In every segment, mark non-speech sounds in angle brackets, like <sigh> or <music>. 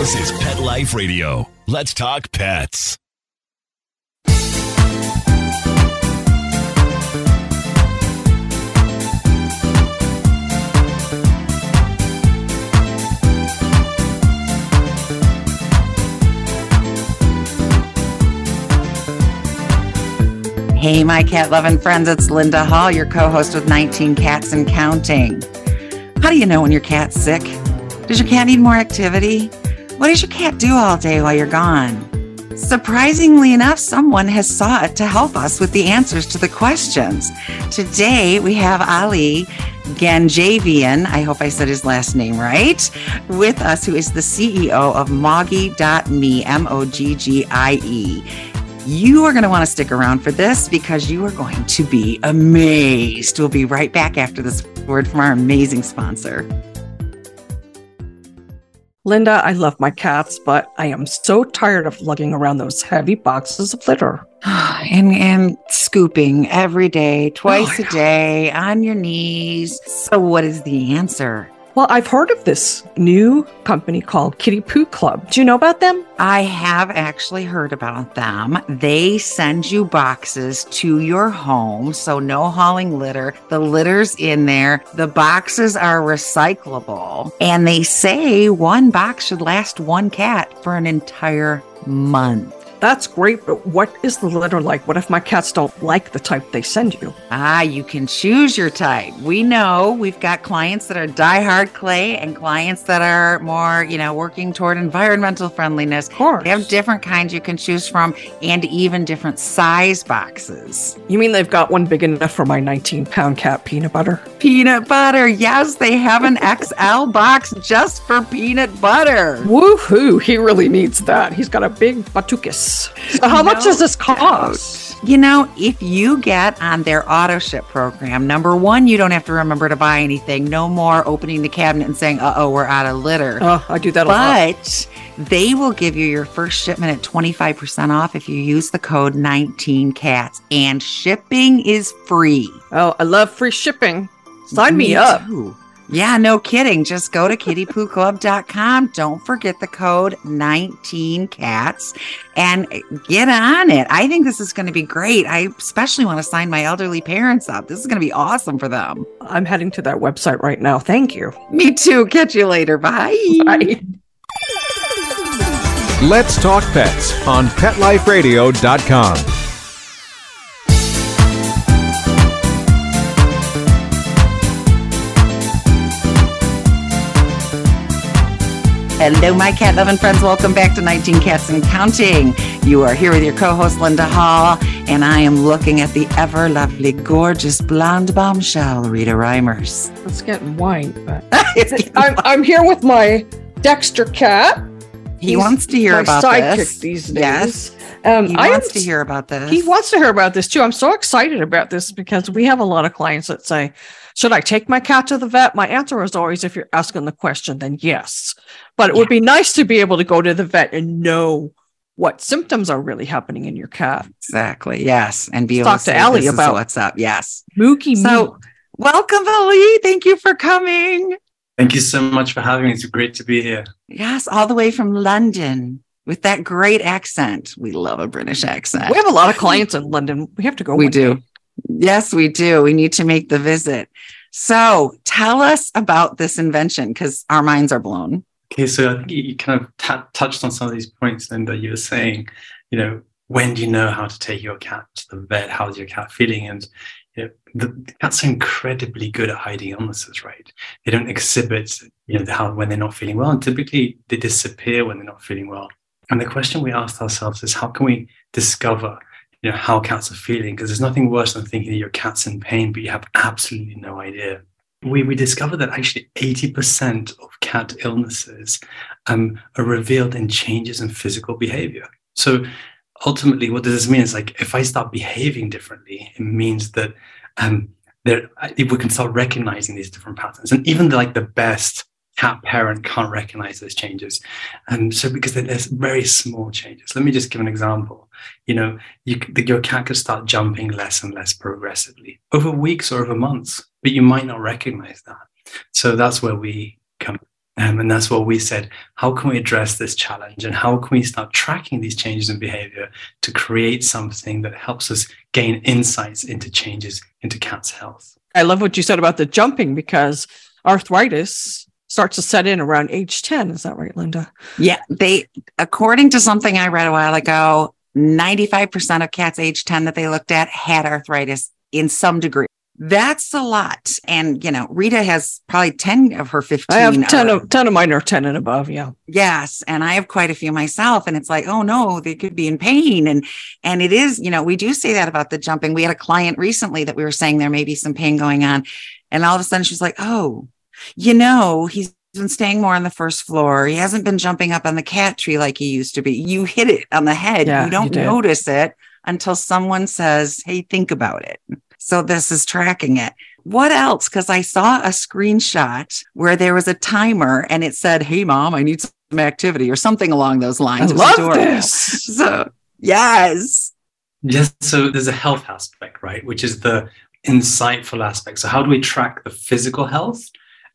This is Pet Life Radio. Let's talk pets. Hey, my cat loving friends, it's Linda Hall, your co host with 19 Cats and Counting. How do you know when your cat's sick? Does your cat need more activity? What does your cat do all day while you're gone? Surprisingly enough, someone has sought to help us with the answers to the questions. Today, we have Ali Ganjavian, I hope I said his last name right, with us, who is the CEO of Moggie.me, M O G G I E. You are going to want to stick around for this because you are going to be amazed. We'll be right back after this word from our amazing sponsor. Linda, I love my cats, but I am so tired of lugging around those heavy boxes of litter. <sighs> and and scooping every day, oh, twice Oh, a day, on your knees. So what is the answer? Well, I've heard of this new company called Kitty Poo Club. Do you know about them? I have actually heard about them. They send you boxes to your home, so no hauling litter. The litter's in there. The boxes are recyclable, and they say one box should last one cat for an entire month. That's great, but what is the litter like? What if my cats don't like the type they send you? Ah, you can choose your type. We know we've got clients that are diehard clay and clients that are more, you know, working toward environmental friendliness. Of course. They have different kinds you can choose from and even different size boxes. You mean they've got one big enough for my 19 pound cat peanut butter? Peanut butter. Yes, they have an XL box just for peanut butter. Woohoo! He really needs that. He's got a big So how much does this cost? You know, if you get on their auto ship program, number one, you don't have to remember to buy anything. No more opening the cabinet and saying, uh oh, we're out of litter. Oh, I do that a lot. But they will give you your first shipment at 25% off if you use the code 19cats and shipping is free. Oh, I love free shipping. Sign me, Me up. too. Yeah, no kidding. Just go to kittypooclub.com. Don't forget the code 19cats and get on it. I think this is going to be great. I especially want to sign my elderly parents up. This is going to be awesome for them. I'm heading to that website right now. Thank you. Me too. Catch you later. Bye. Bye. Let's Talk Pets on PetLifeRadio.com. Hello, my cat loving friends. Welcome back to 19 Cats and Counting. You are here with your co host, Linda Hall, and I am looking at the ever lovely, gorgeous blonde bombshell, Rita Reimers. It's getting white. But <laughs> <laughs> I'm, I'm here with my Dexter cat. he He's wants to hear about sidekick this. these days. Yes, Um, he I am wants to hear about this. He wants to hear about this too. I'm so excited about this because we have a lot of clients that say, Should I take my cat to the vet? My answer is always, if you're asking the question, then yes. But it would be nice to be able to go to the vet and know what symptoms are really happening in your cat. Exactly. Yes, and be Let's able to talk to to Ali about- what's up. Yes. Mookie So, Moo. welcome, Ali. Thank you for coming. Thank you so much for having me. It's great to be here. Yes, all the way from London with that great accent. We love a British accent. We have a lot of clients in London. We have to go. We do. day. Yes, we do. We need to make the visit. So tell us about this invention because our minds are blown. Okay, so I think you kind of ta- touched on some of these points, Linda. You were saying, you know, when do you know how to take your cat to the vet? How's your cat feeling? And you know, the cats are incredibly good at hiding illnesses, right? They don't exhibit, you know, how when they're not feeling well, and typically they disappear when they're not feeling well. And the question we asked ourselves is, how can we discover, you know, how cats are feeling? Because there's nothing worse than thinking that your cat's in pain, but you have absolutely no idea we, we discovered that actually 80% of cat illnesses um, are revealed in changes in physical behavior. So ultimately, what does this mean? Is like if I start behaving differently, it means that um, there we can start recognizing these different patterns. And even the, like the best cat parent can't recognize those changes. And so because they're very small changes. Let me just give an example. You know, you, the, your cat could start jumping less and less progressively over weeks or over months, but you might not recognize that. So that's where we come. Um, and that's what we said. How can we address this challenge? And how can we start tracking these changes in behavior to create something that helps us gain insights into changes into cat's health? I love what you said about the jumping because arthritis starts to set in around age 10. Is that right, Linda? Yeah, they according to something I read a while ago, 95% of cats age 10 that they looked at had arthritis in some degree. That's a lot. And, you know, Rita has probably 10 of her 15. I have 10 are- of, 10 of mine are 10 and above. Yeah. Yes, and I have quite a few myself and it's like, oh no, they could be in pain and and it is, you know, we do say that about the jumping. We had a client recently that we were saying there may be some pain going on and all of a sudden she's like, "Oh, you know, he's been staying more on the first floor. He hasn't been jumping up on the cat tree like he used to be. You hit it on the head. Yeah, you you don't did. notice it until someone says, "Hey, think about it." So this is tracking it. What else? Because I saw a screenshot where there was a timer and it said, Hey mom, I need some activity or something along those lines. It was love adorable. this. So yes. Yes. So there's a health aspect, right? Which is the insightful aspect. So how do we track the physical health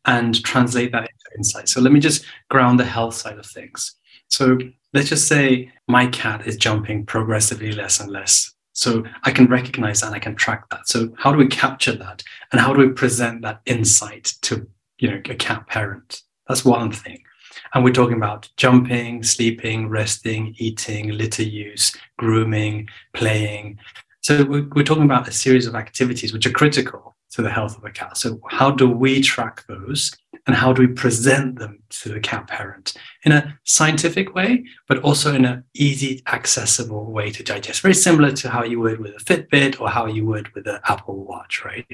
and translate that into insight? So let me just ground the health side of things. So let's just say my cat is jumping progressively less and less. So I can recognize that and I can track that. So how do we capture that? And how do we present that insight to you know a cat parent? That's one thing. And we're talking about jumping, sleeping, resting, eating, litter use, grooming, playing. So we're, we're talking about a series of activities which are critical to the health of a cat. So how do we track those and how do we present them to the cat parent in a scientific way, but also in an easy, accessible way to digest? Very similar to how you would with a Fitbit or how you would with an Apple Watch, right?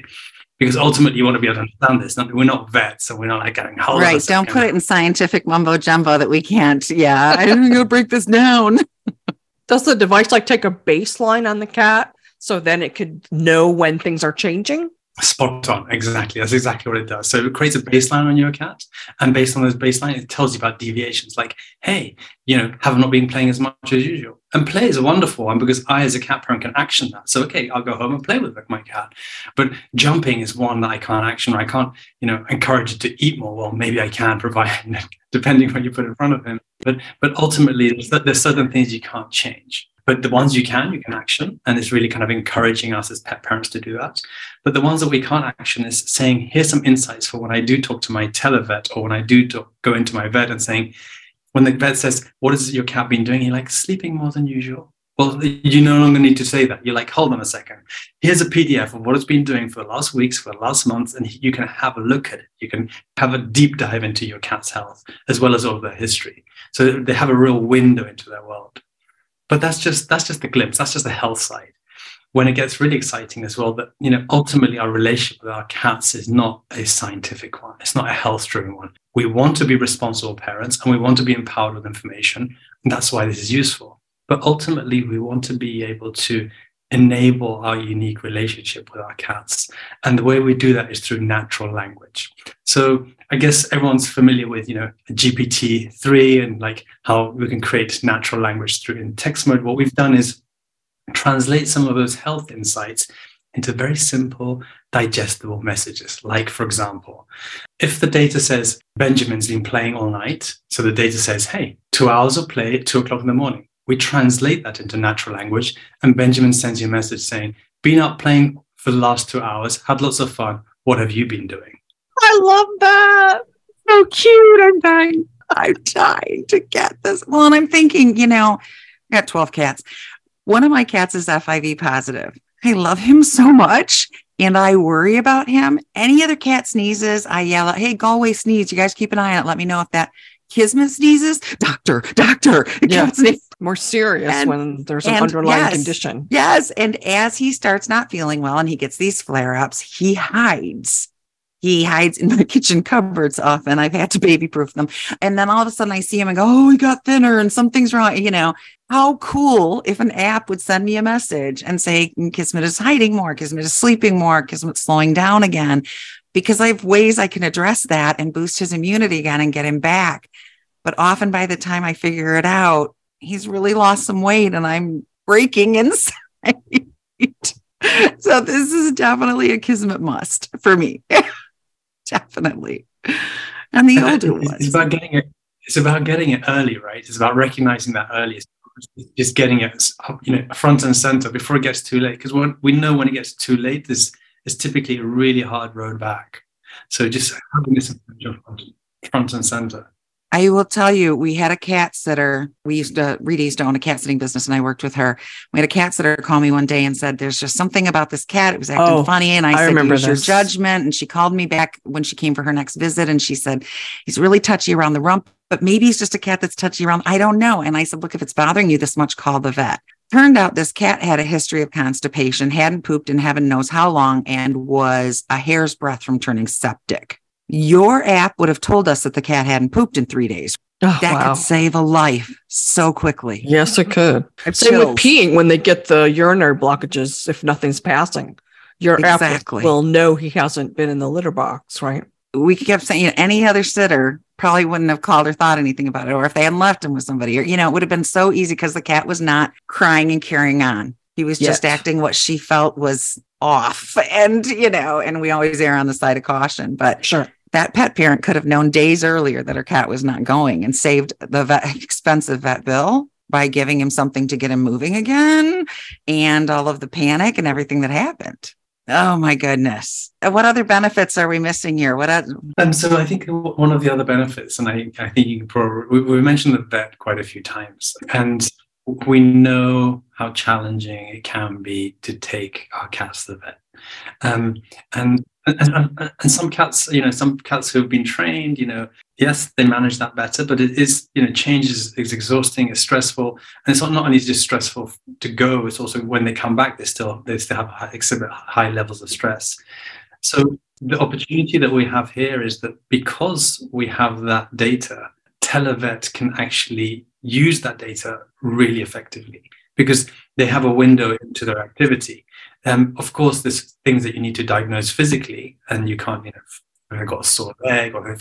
Because ultimately you want to be able to understand this. We're not vets, so we're not like getting hold on a right. Don't second." put it in scientific mumbo jumbo that we can't. Yeah. <laughs> I'm gonna break this down. <laughs> Does the device like take a baseline on the cat so then it could know when things are changing? Spot on, exactly. That's exactly what it does. So it creates a baseline on your cat, and based on those baseline, it tells you about deviations. Like, hey, you know, have not been playing as much as usual. And play is a wonderful one because I, as a cat parent, can action that. So okay, I'll go home and play with my cat. But jumping is one that I can't action. Or I can't, you know, encourage it to eat more. Well, maybe I can <laughs> provide, depending what you put in front of him. But but ultimately, there's, there's certain things you can't change. But the ones you can, you can action. And it's really kind of encouraging us as pet parents to do that. But the ones that we can't action is saying, here's some insights for when I do talk to my televet or when I do talk, go into my vet and saying, when the vet says, what has your cat been doing? You're like, sleeping more than usual. Well, you no longer need to say that. You're like, hold on a second. Here's a PDF of what it's been doing for the last weeks, for the last months, and you can have a look at it. You can have a deep dive into your cat's health as well as all their history. So they have a real window into their world. But that's just that's just the glimpse. That's just the health side. When it gets really exciting as well, that you know, ultimately our relationship with our cats is not a scientific one. It's not a health-driven one. We want to be responsible parents and we want to be empowered with information. And that's why this is useful. But ultimately, we want to be able to enable our unique relationship with our cats. And the way we do that is through natural language. So I guess everyone's familiar with, you know, GPT-3 and like how we can create natural language through in text mode. What we've done is translate some of those health insights into very simple, digestible messages. Like, for example, if the data says Benjamin's been playing all night, so the data says, hey, two hours of play at two o'clock in the morning. We translate that into natural language, and Benjamin sends you a message saying, been out playing for the last two hours, had lots of fun. What have you been doing? I love that. So cute. I'm dying. I'm dying to get this. Well, and I'm thinking, you know, I got 12 cats. One of my cats is FIV positive. I love him so much and I worry about him. Any other cat sneezes, I yell out, Hey, Galway sneeze. You guys keep an eye on it. Let me know if that Kismet sneezes. Doctor, doctor. Yeah. More serious And- when there's an underlying yes. condition. Yes. And as he starts not feeling well and he gets these flare ups, he hides. He hides in the <laughs> kitchen cupboards often. I've had to baby proof them. And then all of a sudden I see him and go, Oh, he got thinner and something's wrong. You know, how cool if an app would send me a message and say, Kismet is hiding more, Kismet is sleeping more, Kismet's slowing down again. Because I have ways I can address that and boost his immunity again and get him back. But often by the time I figure it out, he's really lost some weight and I'm breaking <laughs> inside. so this is definitely a kismet must for me. <laughs> definitely. And the uh, older it's, ones. it's about getting it. It's about getting it early, right? It's about recognizing that early. It's just getting it, you know, front and center before it gets too late. Because when we know when it gets too late, there's is typically a really hard road back. So just having this front, front and center. I will tell you, we had a cat sitter. We used to, Rita used to own a cat sitting business and I worked with her. We had a cat sitter call me one day and said, There's just something about this cat. It was acting Oh, funny. And I, I said, remember Use your judgment. And she called me back when she came for her next visit and she said, He's really touchy around the rump, but maybe he's just a cat that's touchy around. I don't know. And I said, Look, if it's bothering you this much, call the vet. Turned out this cat had a history of constipation, hadn't pooped in heaven knows how long, and was a hair's breadth from turning septic. Your app would have told us that the cat hadn't pooped in three days. Oh, That wow. could save a life so quickly. Yes, it could. I've Same with peeing when they get the urinary blockages if nothing's passing. Your Exactly. app will know he hasn't been in the litter box, right? We kept saying you know, any other sitter probably wouldn't have called or thought anything about it, or if they hadn't left him with somebody, or you know, it would have been so easy because the cat was not crying and carrying on. He was just acting what she felt was off, <laughs> and you know, and we always err on the side of caution. But Sure. that pet parent could have known days earlier that her cat was not going and saved the vet, <laughs> expensive vet bill by giving him something to get him moving again and all of the panic and everything that happened. Oh my goodness. Uh, What other benefits are we missing here? What oth- And so I think one of the other benefits, and I, I think you probably, we, we mentioned the vet quite a few times, and we know how challenging it can be to take our cats to the vet. Um, and, and, and, and some cats, you know, some cats who have been trained, you know, yes, they manage that better, but it is, you know, change is, is exhausting, it's stressful. And it's not, only just stressful to go, it's also when they come back, they still, they still have exhibit high levels of stress. So the opportunity that we have here is that because we have that data, Televet can actually use that data really effectively because they have a window into their activity. Um, of course, there's things that you need to diagnose physically, and you can't, you know, I've got a sore leg or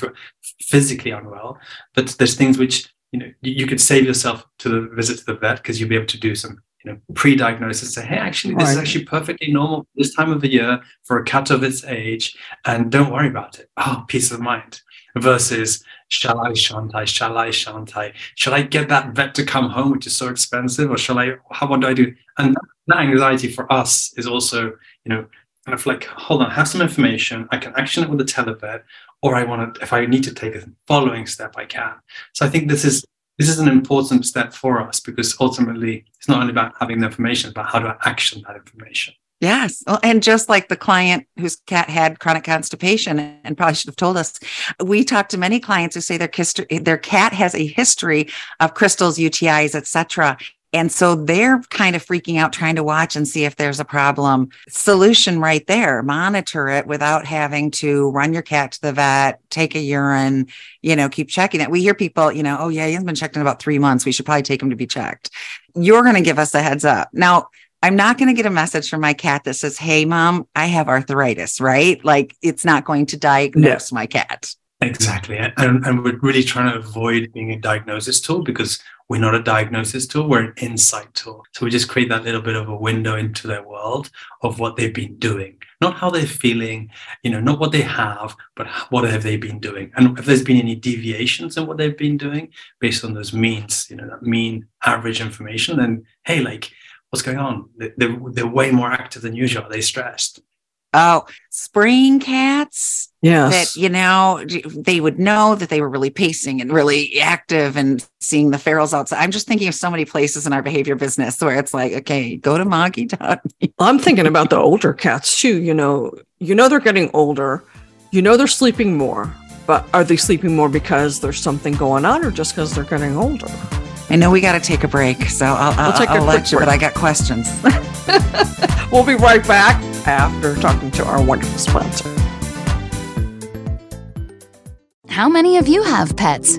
physically unwell, but there's things which you know you, you could save yourself to the visit to the vet because you'll be able to do some you know pre-diagnosis say hey actually this is actually perfectly normal this time of the year for a cat of its age and don't worry about it. Oh peace of mind versus shall i shan't i shall i shan't i shall i get that vet to come home which is so expensive? Or shall i how what do i do? And that anxiety for us is also you know kind of like hold on have some information. I can action it with a televet or i want to if i need to take a following step i can. So i think this is this is an important step for us because ultimately it's not only about having the information but how to action that information Yes. Well, and just like the client whose cat had chronic constipation and probably should have told us, we talked to many clients who say their, their cat has a history of crystals, UTIs, etc. And so they're kind of freaking out, trying to watch and see if there's a problem. Solution right there. Monitor it without having to run your cat to the vet, take a urine, you know, keep checking it. We hear people, you know, oh, yeah, he hasn't been checked in about three months. We should probably take him to be checked. You're going to give us a heads up. Now, I'm not going to get a message from my cat that says, Hey, mom, I have arthritis, right? Like it's not going to diagnose my cat. Exactly. And, and we're really trying to avoid being a diagnosis tool because we're not a diagnosis tool, we're an insight tool. So we just create that little bit of a window into their world of what they've been doing, not how they're feeling, you know, not what they have, but what have they been doing. And if there's been any deviations in what they've been doing based on those means, you know, that mean average information, then hey, like, what's going on? They- They're, they're way more active than usual. Are they stressed? Oh, spring cats Yes. that, you know, they would know that they were really pacing and really active and seeing the ferals outside. I'm just thinking of so many places in our behavior business where it's like, okay, go to monkey dot. I'm thinking about the older cats too. You know, you know they're getting older. You know they're sleeping more. But are they sleeping more because there's something going on, or just because they're getting older? I know we got to take a break, so I'll, I'll, take a I'll quick let you, but. I got questions. <laughs> <laughs> We'll be right back after talking to our wonderful sponsor. How many of you have pets?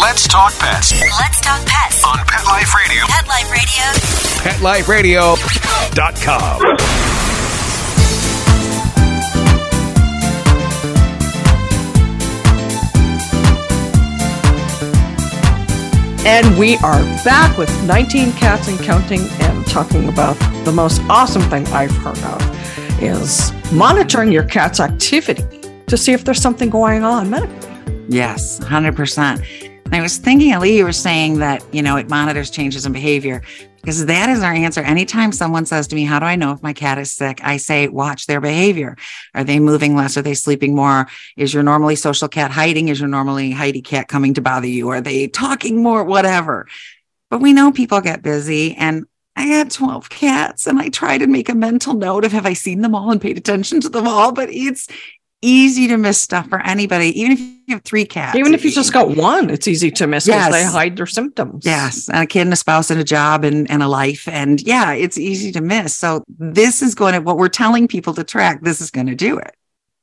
Let's talk pets Let's talk pets. on Pet Life Radio. Pet Life Radio. PetLifeRadio.com. And we are back with 19 cats and counting and talking about the most awesome thing I've heard of is monitoring your cat's activity to see if there's something going on medically. Yes, 100%. And I was thinking, Ali, you were saying that, you know, it monitors changes in behavior because that is our answer. Anytime someone says to me, How do I know if my cat is sick? I say, Watch their behavior. Are they moving less? Are they sleeping more? Is your normally social cat hiding? Is your normally Heidi cat coming to bother you? Are they talking more? Whatever. But we know people get busy and I had 12 cats and I try to make a mental note of have I seen them all and paid attention to them all, but it's easy to miss stuff for anybody, even if you have three cats. Even if you just got one, it's easy to miss because they hide their symptoms. Yes, and a kid and a spouse and a job and, and a life. And yeah, it's easy to miss. So this is going to what we're telling people to track, this is going to do it.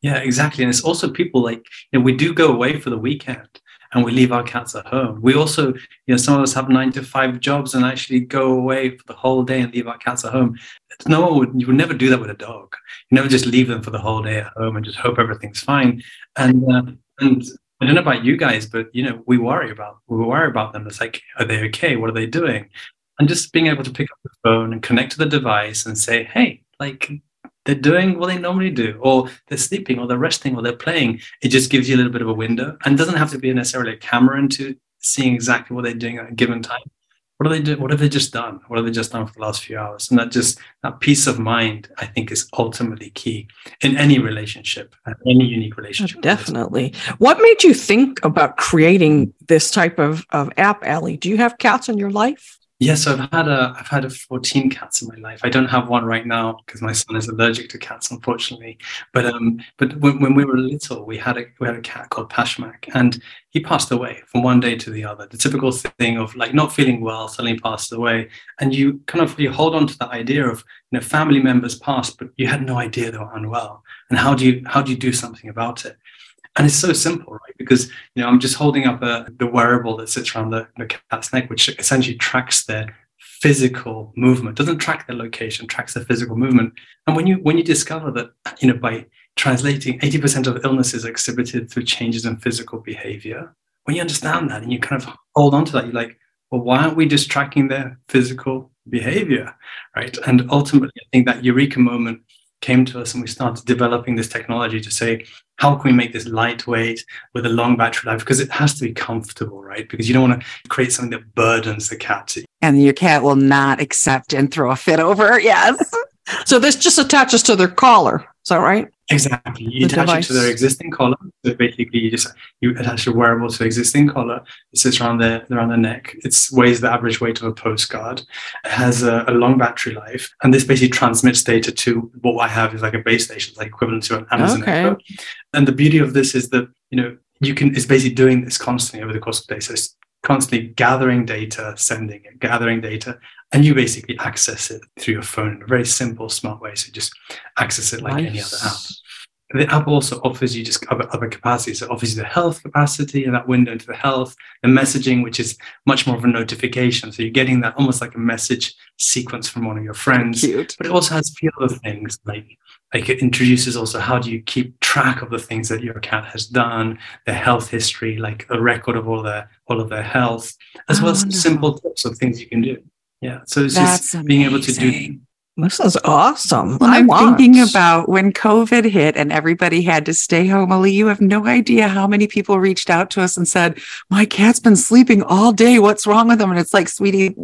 Yeah, exactly. And it's also people like, you know, we do go away for the weekend and we leave our cats at home. We also, you know, some of us have nine to five jobs and actually go away for the whole day and leave our cats at home. No one would, you would never do that with a dog. You never just leave them for the whole day at home and just hope everything's fine. And, uh, and I don't know about you guys, but, you know, we worry about, we worry about them. It's like, are they okay? What are they doing? And just being able to pick up the phone and connect to the device and say, hey, like they're doing what they normally do, or they're sleeping, or they're resting, or they're playing. It just gives you a little bit of a window, and doesn't have to be necessarily a camera into seeing exactly what they're doing at a given time. What are they do? What have they just done? What have they just done for the last few hours? And that just that peace of mind, I think, is ultimately key in any relationship, uh, any unique relationship. Definitely. What made you think about creating this type of, of app, Ali? Do you have cats in your life? Yes, I've had a I've had a 14 cats in my life. I don't have one right now because my son is allergic to cats, unfortunately. But um, but when, when we were little, we had a we had a cat called Pashmak, and he passed away from one day to the other. The typical thing of like not feeling well, suddenly passes away, and you kind of you hold on to that idea of you know family members passed, but you had no idea they were unwell, and how do you how do you do something about it? And it's so simple, right? Because you know, I'm just holding up a, the wearable that sits around the, the cat's neck, which essentially tracks their physical movement. Doesn't track their location, tracks their physical movement. And when you when you discover that, you know, by translating 80% of illnesses exhibited through changes in physical behavior, when you understand that and you kind of hold on to that, you're like, well, why aren't we just tracking their physical behavior, right? And ultimately, I think that eureka moment came to us and we started developing this technology to say, how can we make this lightweight with a long battery life? Because it has to be comfortable, right? Because you don't want to create something that burdens the cat. And your cat will not accept and throw a fit over. <laughs> Yes. So this just attaches to their collar. Is that right? Exactly. You The attach device. it to their existing collar. So basically, you just you attach your wearable to existing collar. It sits around their around their neck. It weighs the average weight of a postcard. It has a, a long battery life, and this basically transmits data to what I have is like a base station, like equivalent to an Amazon Okay. Echo. And the beauty of this is that you know you can it's basically doing this constantly over the course of the day. So it's constantly gathering data, sending it, gathering data, and you basically access it through your phone in a very simple, smart way. So just access it like any other app. The app also offers you just other, other capacities. It offers you the health capacity and that window into the health, the messaging, which is much more of a notification. So you're getting that almost like a message sequence from one of your friends. Cute. But it also has a few other things like Like it introduces also how do you keep track of the things that your cat has done, their health history, like a record of all their all of their health, as Oh, well as oh, some simple tips of things you can do. Yeah. So it's That's just being able to do. This is awesome. Well, I I'm want. thinking about when COVID hit and everybody had to stay home. Ali, you have no idea how many people reached out to us and said, "My cat's been sleeping all day. What's wrong with them?" And it's like, sweetie,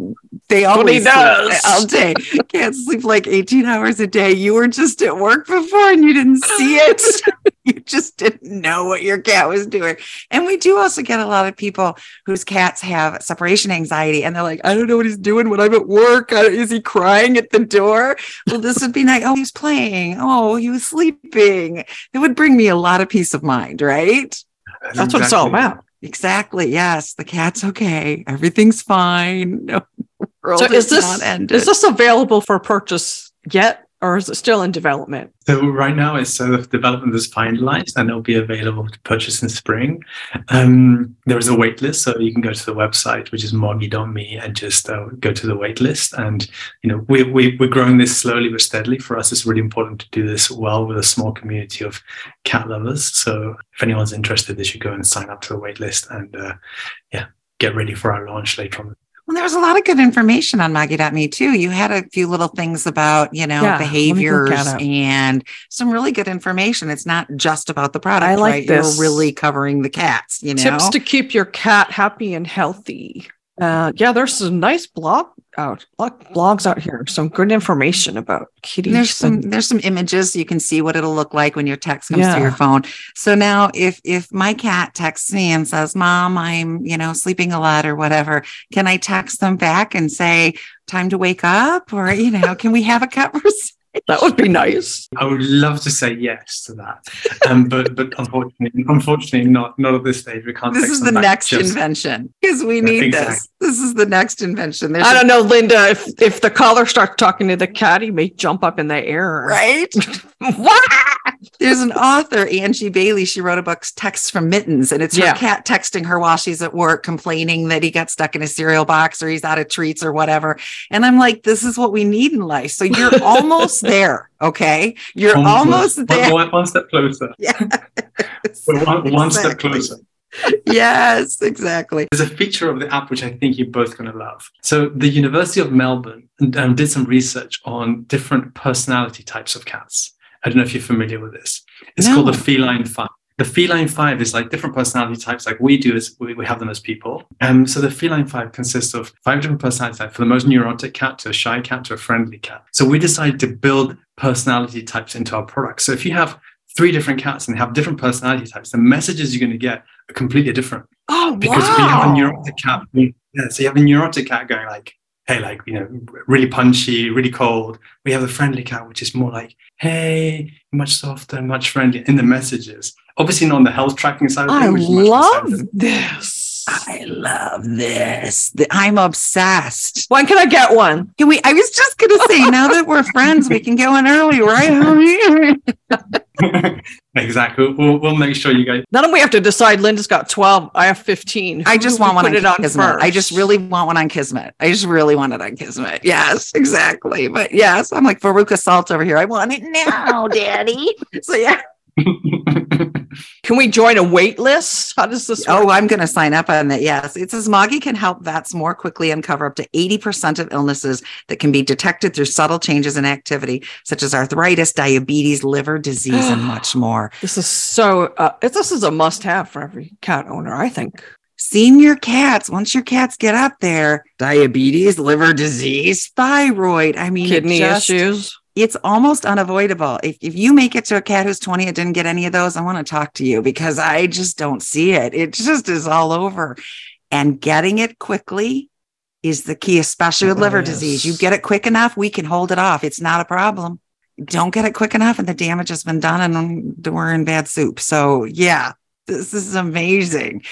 they always sleep does. all day. Can't sleep like 18 hours a day. You were just at work before and you didn't see it. <laughs> <laughs> you just didn't know what your cat was doing. And we do also get a lot of people whose cats have separation anxiety, and they're like, "I don't know what he's doing when I'm at work. Is he crying at the door?" well, this would be like, oh, he's playing. Oh, he was sleeping. It would bring me a lot of peace of mind, right? That's what it's all exactly- about. Exactly. Yes, the cat's okay. Everything's fine. No, <laughs> world So is is this not ended. is this available for purchase yet, or is it still in development? So right now, it's so the development is finalized and it'll be available to purchase in spring. Um, there is a wait list, so you can go to the website, which is moggie.me, and just uh, go to the wait list. And you know, we, we we're growing this slowly but steadily. For us, it's really important to do this well with a small community of cat lovers. So if anyone's interested, they should go and sign up to the wait list and uh, yeah, get ready for our launch later on. Well, there was a lot of good information on Moggie.me too. You had a few little things about, you know, Yeah, let me look behaviors and some really good information. It's not just about the product. I like right? this. You're really covering the cats, you know. Tips to keep your cat happy and healthy. Uh, yeah, there's some nice blog out blogs out here. Some good information about kitties. And there's some there's some images you can see what it'll look like when your text comes Yeah. to your phone. So now if if my cat texts me and says, "Mom, I'm, you know, sleeping a lot or whatever," can I text them back and say, "Time to wake up?" or, you know, can we have a <laughs> conversation? <laughs> that would be nice. I would love to say yes to that, um, but but unfortunately, unfortunately, not not at this stage. We can't. This is the next just- invention because we Yeah, need exactly. this. This is the next invention. There's I a- don't know, Linda. If if the caller starts talking to the cat, he may jump up in the air. right? <laughs> <laughs> what? There's an author, Angie Bailey. She wrote a book, Texts from Mittens, and it's her Yeah. cat texting her while she's at work, complaining that he got stuck in a cereal box or he's out of treats or whatever. And I'm like, this is what we need in life. So you're <laughs> almost there. Okay. You're almost, one- there. <laughs> <laughs> One, one step closer. We're one, one step closer. Yes, exactly. There's a feature of the app which I think you're both going to love. So the University of Melbourne um, did some research on different personality types of cats. I don't know if you're familiar with this. It's called the feline five. The feline five is like different personality types, like we do as we, we have them as people. Um, so the feline five consists of five different personality types, for the most neurotic cat to a shy cat to a friendly cat. So we decided to build personality types into our product. So if you have three different cats and they have different personality types, the messages you're going to get are completely different Oh, because we have a neurotic cat. Yeah, so you have a neurotic cat going like, hey, like you know, really punchy, really cold. We have the friendly cat, which is more like, hey, much softer, much friendlier in the messages. Obviously, not on the health tracking side of I things. which is much more love this. I love this. I'm obsessed. When can I get one? Can we? I was just going to say, now that we're friends, we can get one early, right? <laughs> exactly. We'll, we'll make sure you guys. Then we have to decide. Linda's got twelve. I have fifteen. I just want one on it on Kismet. I just really want one on Kismet. I just really want it on Kismet. Yes, exactly. But yes, I'm like Veruca Salt over here. I want it now, Daddy. <laughs> So yeah. <laughs> Can we join a wait list? How does this? Oh. I'm going to sign up on that. Yes. It says Moggie can help vets more quickly uncover up to 80% of illnesses that can be detected through subtle changes in activity, such as arthritis, diabetes, liver disease, and <gasps> much more. This is so. Uh, this is a must-have for every cat owner. I think. Senior cats, once your cats get up there, diabetes, liver disease, thyroid. I mean, Kidney just- issues. It's almost unavoidable. If, if you make it to a cat who's 20 and didn't get any of those, I want to talk to you because I just don't see it. It just is all over. And getting it quickly is the key, especially with It liver really disease. You get it quick enough, we can hold it off. It's not a problem. Don't get it quick enough, and the damage has been done, and we're in bad soup. So, yeah, this is amazing.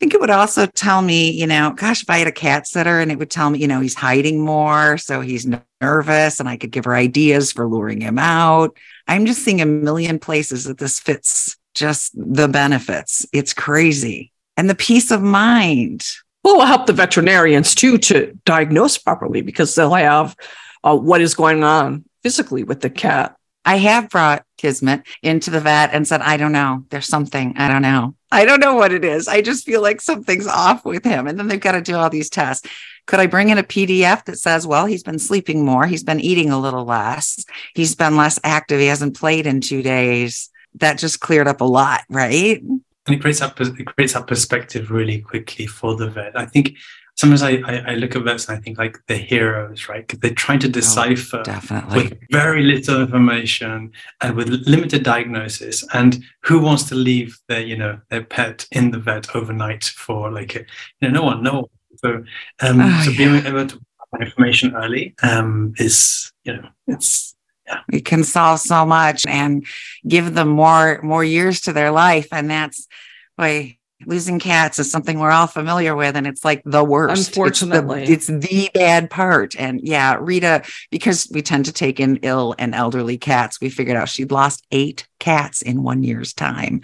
Think it would also tell me, you know, gosh, if I had a cat sitter and it would tell me, you know, he's hiding more. So he's nervous and I could give her ideas for luring him out. I'm just seeing a million places that this fits just the benefits. It's crazy. And the peace of mind. Well, it will help the veterinarians too to diagnose properly because they'll have uh, what is going on physically with the cat I have brought Kismet into the vet and said, I don't know. There's something. I don't know. I don't know what it is. I just feel like something's off with him. And then they've got to do all these tests. Could I bring in a PDF that says, well, he's been sleeping more. He's been eating a little less. He's been less active. He hasn't played in two days. That just cleared up a lot, right? And it creates that, it creates that perspective really quickly for the vet. I think sometimes I, I, I, look at vets and I think like the heroes, right? Because they're trying to oh, decipher oh, definitely. with very little information and with limited diagnosis. And who wants to leave their, you know, their pet in the vet overnight for like, you know, no one, no one. So, um, oh, so yeah. being able to information early um, is, you know, it's yeah. it can solve so much and give them more more years to their life, and that's why losing cats is something we're all familiar with and it's like the worst. Unfortunately it's the, it's the, bad part. And yeah rita because we tend to take in ill and elderly cats we figured out she'd lost eight cats in one year's time.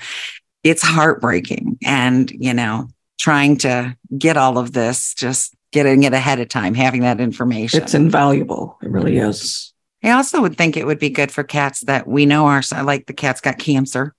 It's heartbreaking. And you know trying to get all of this just getting it ahead of time having that information. It's invaluable. It really is. I also would think it would be good for cats that we know are like the cat's got cancer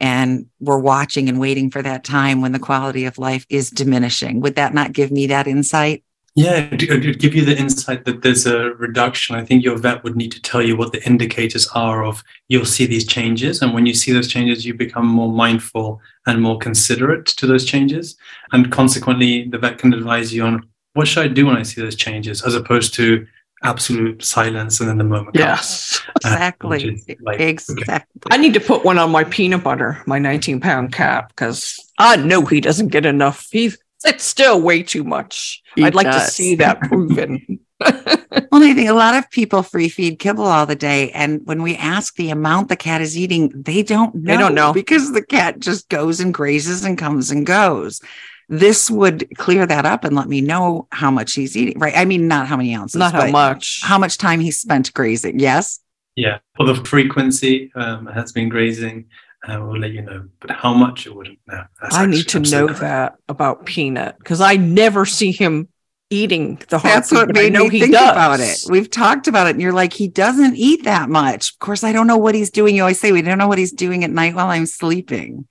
and we're watching and waiting for that time when the quality of life is diminishing. Would that not give me that insight? Yeah, it would give you the insight that there's a reduction. I think your vet would need to tell you what the indicators are of you'll see these changes. And when you see those changes, you become more mindful and more considerate to those changes. And consequently, the vet can advise you on what should I do when I see those changes, as opposed to absolute silence and then the moment yes comes, exactly. uh, like, exactly. Okay. i need to put one on my peanut butter my 19 pound cat because i know he doesn't get enough. He's it's still way too much. He i'd like to see that proven. <laughs> <laughs> Well, I think a lot of people free feed kibble all the day. And when we ask the amount the cat is eating, they don't know. They don't know. because the cat just goes and grazes and comes and goes this would clear that up and let me know how much he's eating. Right. I mean, not how many ounces, not how much, how much time he spent grazing. Yes. Yeah. Well, the frequency um, has been grazing. Uh, we'll let you know, but how much it wouldn't know. I need to know correct. that about Peanut because I never see him eating the hard That's what made me think does. about it. We've talked about it, and you're like, he doesn't eat that much. Of course, I don't know what he's doing. You always say we don't know what he's doing at night while I'm sleeping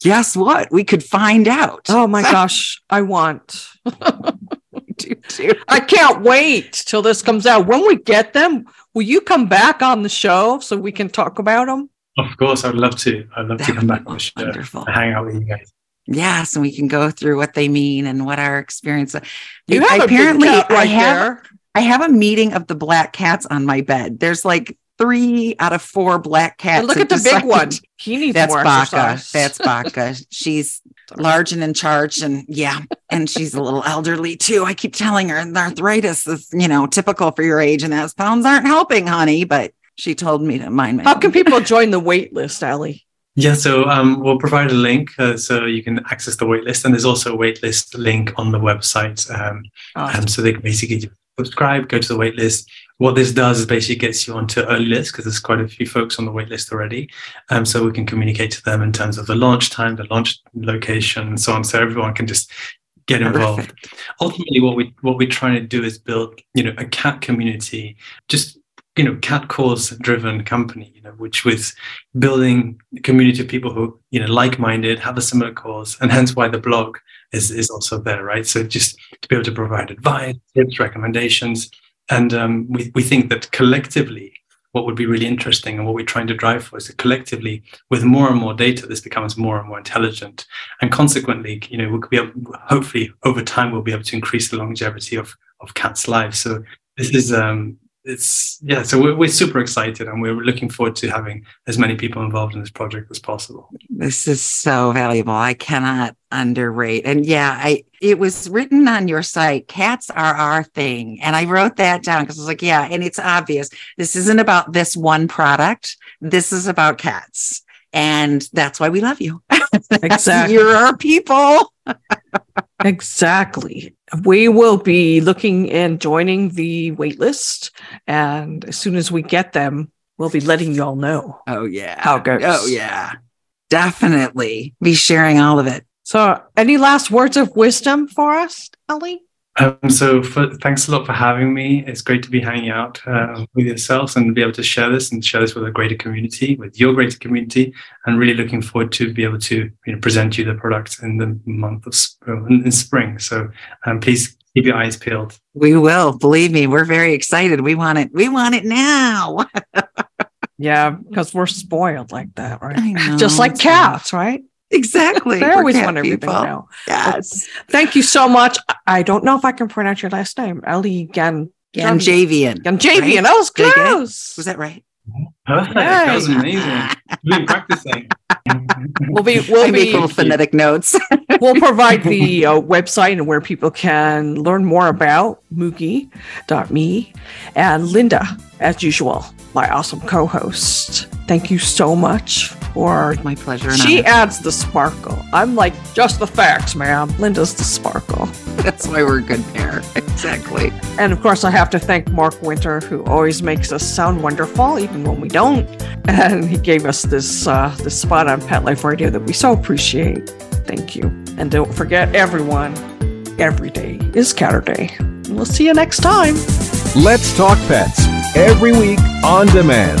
guess what? We could find out. Oh my <laughs> gosh, I want. <laughs> I can't wait till this comes out. When we get them, will you come back on the show so we can talk about them? Of course, I'd love to. I'd love that to come back on the show wonderful. hang out with you guys. Yes, and we can go through what they mean and what our experience. Uh, you have apparently right I have there. I have a meeting of the black cats on my bed. There's like three out of four black cats. And look at the big one. <laughs> He needs That's more Baka. Exercise. That's Baka. <laughs> she's large and in charge, and yeah, and she's a little elderly too. I keep telling her the arthritis is, you know, typical for your age, and those pounds aren't helping, honey. But she told me to mind my. How can people join the wait list, Ali? Yeah, so um, we'll provide a link uh, so you can access the waitlist, and there's also a waitlist link on the website. Um, awesome. so they can basically subscribe, go to the waitlist. What this does is basically gets you onto early list because there's quite a few folks on the waitlist already. Um, so we can communicate to them in terms of the launch time, the launch location, and so on. So everyone can just get involved. Perfect. Ultimately, what we what we're trying to do is build, you know, a cat community, just you know, cat cause driven company, you know, which was building a community of people who, you know, like minded, have a similar cause, and hence why the blog is is also there, right? So just to be able to provide advice, tips, recommendations and um, we, we think that collectively, what would be really interesting and what we're trying to drive for is that collectively, with more and more data, this becomes more and more intelligent. And consequently, you know, we'll be able, hopefully over time, we'll be able to increase the longevity of, of cats' lives. So this is um, it's yeah so we're, we're super excited and we're looking forward to having as many people involved in this project as possible. This is so valuable. I cannot underrate. And yeah i it was written on your site cats are our thing. And i wrote that down because i was like yeah and it's obvious. This isn't about this one product. This is about cats. And that's why we love you. <laughs> Exactly you're our people. Exactly. We will be looking and joining the waitlist. And as soon as we get them, we'll be letting y'all know. Oh, yeah. How it goes. Oh, yeah. Definitely be sharing all of it. So, any last words of wisdom for us, Ali? Um, so for, thanks a lot for having me. It's great to be hanging out uh, with yourselves and be able to share this and share this with a greater community, with your greater community, and really looking forward to be able to you know, present you the product in the month of sp- in spring. So um, please keep your eyes peeled. We will. Believe me, we're very excited. We want it. We want it now. <laughs> yeah, because we're spoiled like that, right? Know, Just like cats, right? Exactly. they always want everything people. now. Yes. Thank you so much. I don't know if I can pronounce your last name. Ellie Gan Ganjavian. Ganjavian. Right? That was close. Was that right? Perfect. That was amazing. We've been practicing. <laughs> we'll be we'll I be make little phonetic notes. <laughs> we'll provide the <laughs> uh, website and where people can learn more about Moggie.me and Linda, as usual, my awesome co-host. Thank you so much for my pleasure. She adds the sparkle. I'm like just the facts, ma'am. Linda's the sparkle. <laughs> That's why we're a good pair. Exactly. And of course, I have to thank Mark Winter, who always makes us sound wonderful, even when we don't. <laughs> And he gave us this uh, this spot on Pet Life Radio that we so appreciate. Thank you. And don't forget, everyone, every day is Catter Day. We'll see you next time. Let's talk pets every week on demand,